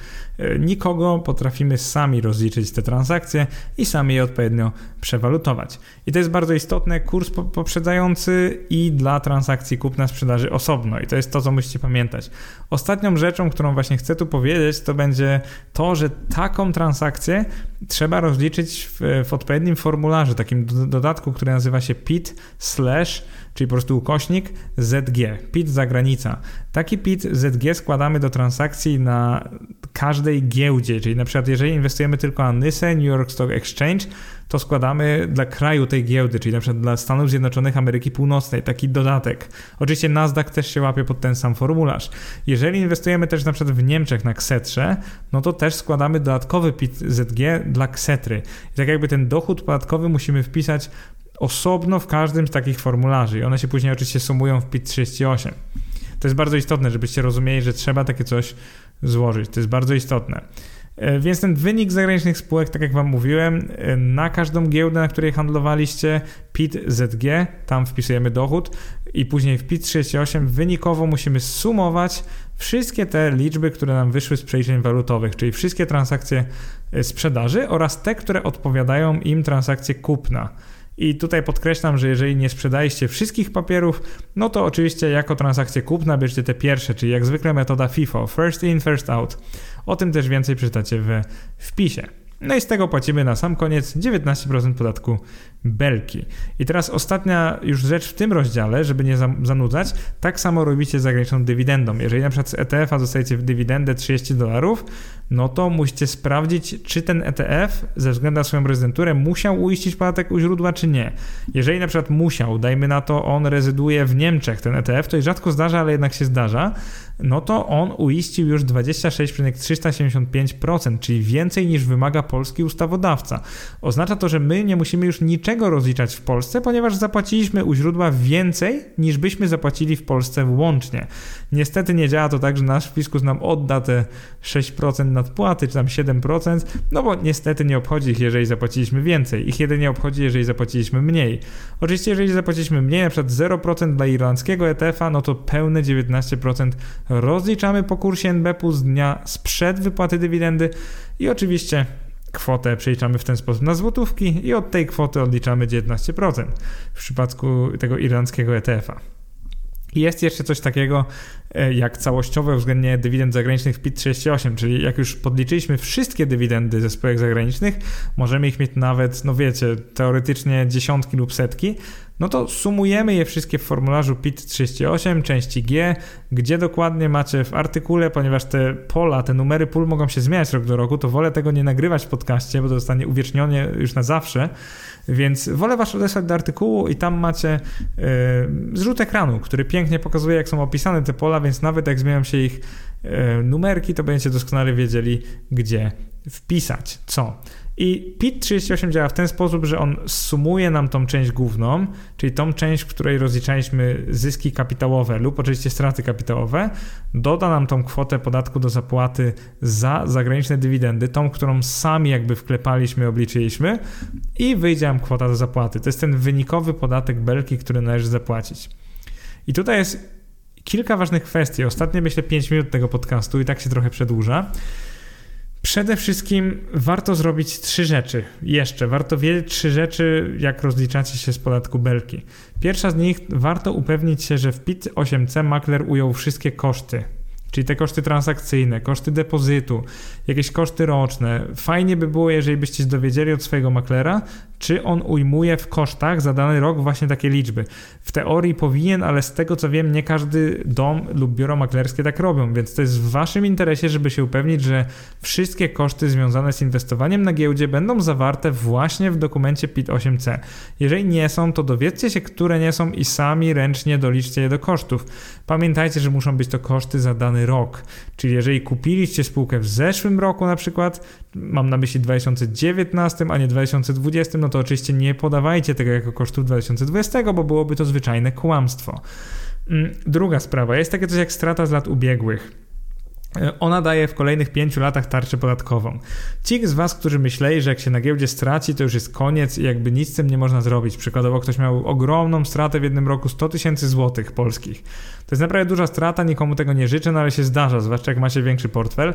nikogo, potrafimy sami rozliczyć te transakcje i sami je odpowiednio przewalutować. I to jest bardzo istotne, kurs poprzedzający i dla transakcji kupna-sprzedaży osobno. I to jest to, co musicie pamiętać. Ostatnią rzeczą, którą właśnie chcę tu powiedzieć, to będzie to, że taką transakcję trzeba rozliczyć w, w odpowiednim formularzu, takim dodatku, który nazywa się PIT slash czyli po prostu ukośnik ZG, PIT zagranica. Taki PIT ZG składamy do transakcji na każdej giełdzie, czyli na przykład jeżeli inwestujemy tylko na NYSE, New York Stock Exchange, to składamy dla kraju tej giełdy, czyli na przykład dla Stanów Zjednoczonych Ameryki Północnej, taki dodatek. Oczywiście Nasdaq też się łapie pod ten sam formularz. Jeżeli inwestujemy też na przykład w Niemczech na ksetrze, no to też składamy dodatkowy PIT ZG dla ksetry. I tak jakby ten dochód podatkowy musimy wpisać osobno w każdym z takich formularzy i one się później oczywiście sumują w PIT 38. To jest bardzo istotne, żebyście rozumieli, że trzeba takie coś złożyć. To jest bardzo istotne. E, więc ten wynik zagranicznych spółek, tak jak Wam mówiłem, e, na każdą giełdę, na której handlowaliście, PIT ZG, tam wpisujemy dochód i później w PIT 38 wynikowo musimy sumować wszystkie te liczby, które nam wyszły z przeliczeń walutowych, czyli wszystkie transakcje e, sprzedaży oraz te, które odpowiadają im transakcje kupna. I tutaj podkreślam, że jeżeli nie sprzedaliście wszystkich papierów, no to oczywiście jako transakcję kupna bierzcie te pierwsze, czyli jak zwykle metoda FIFO, first in, first out. O tym też więcej przeczytacie w wpisie. No i z tego płacimy na sam koniec 19% podatku belki. I teraz ostatnia już rzecz w tym rozdziale, żeby nie zanudzać, tak samo robicie z zagraniczną dywidendą. Jeżeli na przykład z ETF-a dostajecie w dywidendę 30 dolarów, no to musicie sprawdzić, czy ten ETF ze względu na swoją rezydenturę musiał uiścić podatek u źródła, czy nie. Jeżeli na przykład musiał, dajmy na to, on rezyduje w Niemczech, ten ETF, to rzadko zdarza, ale jednak się zdarza, no to on uiścił już 26,375%, czyli więcej niż wymaga polski ustawodawca. Oznacza to, że my nie musimy już niczego rozliczać w Polsce? Ponieważ zapłaciliśmy u źródła więcej niż byśmy zapłacili w Polsce łącznie. Niestety nie działa to tak, że nasz fiskus nam odda te 6% nadpłaty, czy tam 7%, no bo niestety nie obchodzi ich, jeżeli zapłaciliśmy więcej. Ich jedynie obchodzi, jeżeli zapłaciliśmy mniej. Oczywiście, jeżeli zapłaciliśmy mniej, na przykład 0% dla irlandzkiego ETF-a, no to pełne 19% rozliczamy po kursie NBP z dnia sprzed wypłaty dywidendy i oczywiście kwotę przeliczamy w ten sposób na złotówki i od tej kwoty odliczamy 19% w przypadku tego irlandzkiego ETF-a. Jest jeszcze coś takiego e, jak całościowe uwzględnienie dywidend zagranicznych w PIT-38, czyli jak już podliczyliśmy wszystkie dywidendy ze spółek zagranicznych, możemy ich mieć nawet, no wiecie, teoretycznie dziesiątki lub setki, no to sumujemy je wszystkie w formularzu PIT-38 części G, gdzie dokładnie macie w artykule, ponieważ te pola, te numery pól mogą się zmieniać rok do roku, to wolę tego nie nagrywać w podcaście, bo to zostanie uwiecznione już na zawsze, więc wolę was odesłać do artykułu i tam macie yy, zrzut ekranu, który pięknie pokazuje, jak są opisane te pola, więc nawet jak zmienią się ich yy, numerki, to będziecie doskonale wiedzieli, gdzie wpisać co. I PIT38 działa w ten sposób, że on sumuje nam tą część główną, czyli tą część, w której rozliczaliśmy zyski kapitałowe lub oczywiście straty kapitałowe, doda nam tą kwotę podatku do zapłaty za zagraniczne dywidendy, tą, którą sami jakby wklepaliśmy, obliczyliśmy i wyjdzie nam kwota do zapłaty. To jest ten wynikowy podatek belki, który należy zapłacić. I tutaj jest kilka ważnych kwestii. Ostatnie myślę 5 minut tego podcastu i tak się trochę przedłuża. Przede wszystkim warto zrobić trzy rzeczy. Jeszcze warto wiedzieć trzy rzeczy, jak rozliczacie się z podatku belki. Pierwsza z nich warto upewnić się, że w PIT 8C makler ujął wszystkie koszty, czyli te koszty transakcyjne, koszty depozytu, jakieś koszty roczne. Fajnie by było, jeżeli byście dowiedzieli od swojego maklera, czy on ujmuje w kosztach za dany rok właśnie takie liczby. W teorii powinien, ale z tego co wiem, nie każdy dom lub biuro maklerskie tak robią, więc to jest w waszym interesie, żeby się upewnić, że wszystkie koszty związane z inwestowaniem na giełdzie będą zawarte właśnie w dokumencie PIT-8C. Jeżeli nie są, to dowiedzcie się, które nie są i sami ręcznie doliczcie je do kosztów. Pamiętajcie, że muszą być to koszty za dany rok. Czyli jeżeli kupiliście spółkę w zeszłym roku na przykład, mam na myśli 2019, a nie 2020, no to oczywiście nie podawajcie tego jako kosztów 2020, bo byłoby to zwyczajne kłamstwo. Mm, druga sprawa, jest takie coś jak strata z lat ubiegłych. E, ona daje w kolejnych pięciu latach tarczę podatkową. Ci z Was, którzy myśleli, że jak się na giełdzie straci, to już jest koniec i jakby nic z tym nie można zrobić. Przykładowo ktoś miał ogromną stratę w jednym roku 100 tysięcy złotych polskich. To jest naprawdę duża strata, nikomu tego nie życzę, no ale się zdarza, zwłaszcza jak macie większy portfel.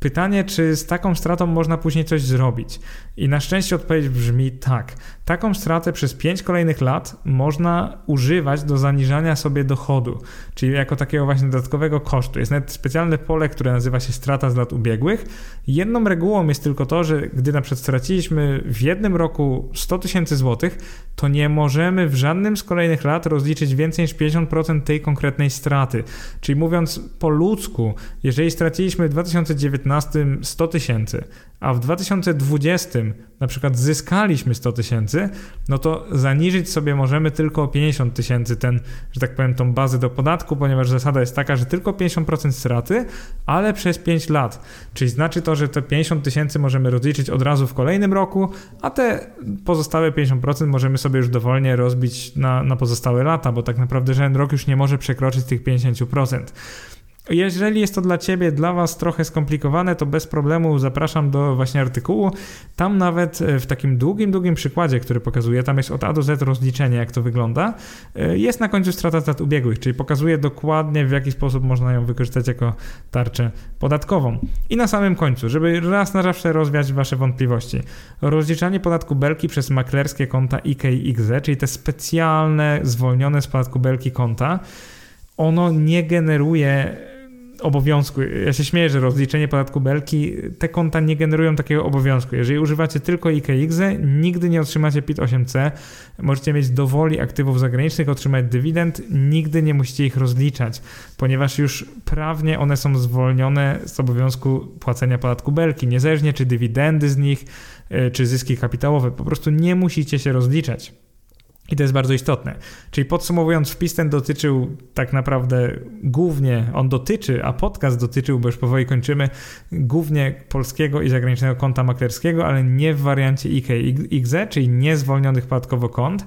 Pytanie, czy z taką stratą można później coś zrobić? I na szczęście odpowiedź brzmi tak. Taką stratę przez 5 kolejnych lat można używać do zaniżania sobie dochodu, czyli jako takiego właśnie dodatkowego kosztu. Jest nawet specjalne pole, które nazywa się strata z lat ubiegłych. Jedną regułą jest tylko to, że gdy na przykład straciliśmy w jednym roku 100 tysięcy złotych, to nie możemy w żadnym z kolejnych lat rozliczyć więcej niż 50% tej konkretnej straty. Czyli mówiąc po ludzku, jeżeli straciliśmy w 2019 100 tysięcy, a w 2020 na przykład zyskaliśmy 100 tysięcy, no to zaniżyć sobie możemy tylko o 50 tysięcy ten, że tak powiem, tą bazę do podatku, ponieważ zasada jest taka, że tylko 50% straty, ale przez 5 lat. Czyli znaczy to, że te 50 tysięcy możemy rozliczyć od razu w kolejnym roku, a te pozostałe 50% możemy sobie już dowolnie rozbić na, na pozostałe lata, bo tak naprawdę żaden rok już nie może przekroczyć tych 50%. Jeżeli jest to dla Ciebie, dla Was trochę skomplikowane, to bez problemu zapraszam do właśnie artykułu. Tam nawet e, w takim długim, długim przykładzie, który pokazuje, tam jest od A do Z rozliczenie, jak to wygląda, e, jest na końcu strata lat ubiegłych, czyli pokazuje dokładnie, w jaki sposób można ją wykorzystać jako tarczę podatkową. I na samym końcu, żeby raz na zawsze rozwiać Wasze wątpliwości, rozliczanie podatku belki przez maklerskie konta IKXZ, czyli te specjalne, zwolnione z podatku belki konta, ono nie generuje obowiązku. Ja się śmieję, że rozliczenie podatku belki, te konta nie generują takiego obowiązku. Jeżeli używacie tylko IKX, nigdy nie otrzymacie PIT-8C. Możecie mieć dowoli aktywów zagranicznych, otrzymać dywidend, nigdy nie musicie ich rozliczać, ponieważ już prawnie one są zwolnione z obowiązku płacenia podatku belki, niezależnie czy dywidendy z nich, e, czy zyski kapitałowe. Po prostu nie musicie się rozliczać. I to jest bardzo istotne. Czyli podsumowując, wpis ten dotyczył tak naprawdę głównie, on dotyczy, a podcast dotyczył, bo już powoli kończymy, głównie polskiego i zagranicznego konta maklerskiego, ale nie w wariancie IKXE, czyli niezwolnionych podatkowo kont.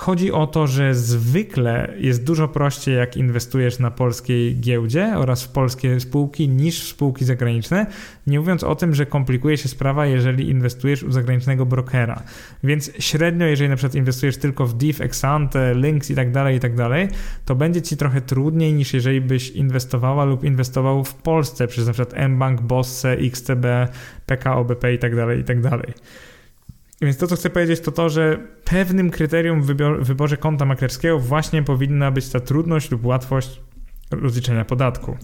Chodzi o to, że zwykle jest dużo prościej, jak inwestujesz na polskiej giełdzie oraz w polskie spółki niż w spółki zagraniczne. Nie mówiąc o tym, że komplikuje się sprawa, jeżeli inwestujesz u zagranicznego brokera. Więc średnio, jeżeli na przykład inwestujesz tylko w DIF, Exante, Links i tak dalej, i tak dalej, to będzie ci trochę trudniej niż jeżeli byś inwestowała lub inwestował w Polsce przez na przykład mBank, Bosse, XTB, PKO BP i tak dalej, i tak dalej. Więc to, co chcę powiedzieć, to to, że pewnym kryterium w wyborze konta maklerskiego właśnie powinna być ta trudność lub łatwość rozliczenia podatku.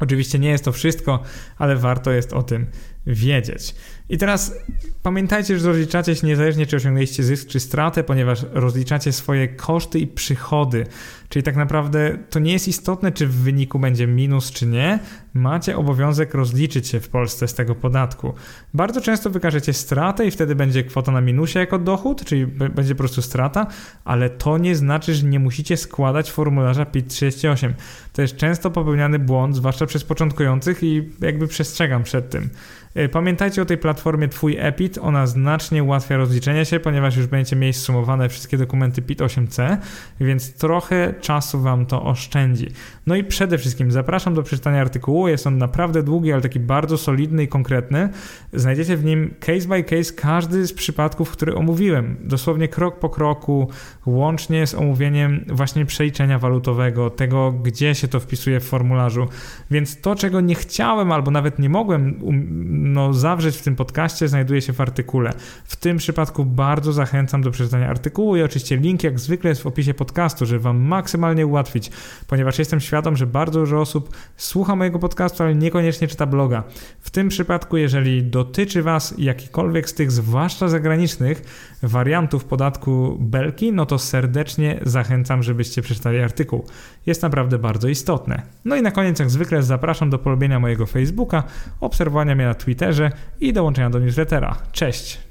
Oczywiście nie jest to wszystko, ale warto jest o tym wiedzieć. I teraz pamiętajcie, że rozliczacie się niezależnie, czy osiągnęliście zysk, czy stratę, ponieważ rozliczacie swoje koszty i przychody. Czyli tak naprawdę to nie jest istotne, czy w wyniku będzie minus, czy nie. Macie obowiązek rozliczyć się w Polsce z tego podatku. Bardzo często wykażecie stratę i wtedy będzie kwota na minusie jako dochód, czyli będzie po prostu strata, ale to nie znaczy, że nie musicie składać formularza PIT-38. To jest często popełniany błąd, zwłaszcza przez początkujących i jakby przestrzegam przed tym. E, pamiętajcie o tej platformie Twój EPIT, ona znacznie ułatwia rozliczenie się, ponieważ już będziecie mieć sumowane wszystkie dokumenty PIT-8C, więc trochę czasu Wam to oszczędzi. No i przede wszystkim zapraszam do przeczytania artykułu, jest on naprawdę długi, ale taki bardzo solidny i konkretny. Znajdziecie w nim case by case każdy z przypadków, które omówiłem, dosłownie krok po kroku, łącznie z omówieniem właśnie przeliczenia walutowego, tego gdzie się to wpisuje w formularzu, więc to czego nie chciałem albo nawet nie mogłem um no, zawrzeć w tym podcaście, znajduje się w artykule. W tym przypadku bardzo zachęcam do przeczytania artykułu i oczywiście link jak zwykle jest w opisie podcastu, żeby Wam maksymalnie ułatwić, ponieważ jestem świadom, że bardzo dużo osób słucha mojego podcastu, ale niekoniecznie czyta bloga. W tym przypadku, jeżeli dotyczy Was jakikolwiek z tych, zwłaszcza zagranicznych, wariantów podatku Belki, no to serdecznie zachęcam, żebyście przeczytali artykuł. Jest naprawdę bardzo istotne. No i na koniec, jak zwykle, zapraszam do polubienia mojego Facebooka, obserwowania mnie na Twitterze i dołączenia do newslettera. Cześć!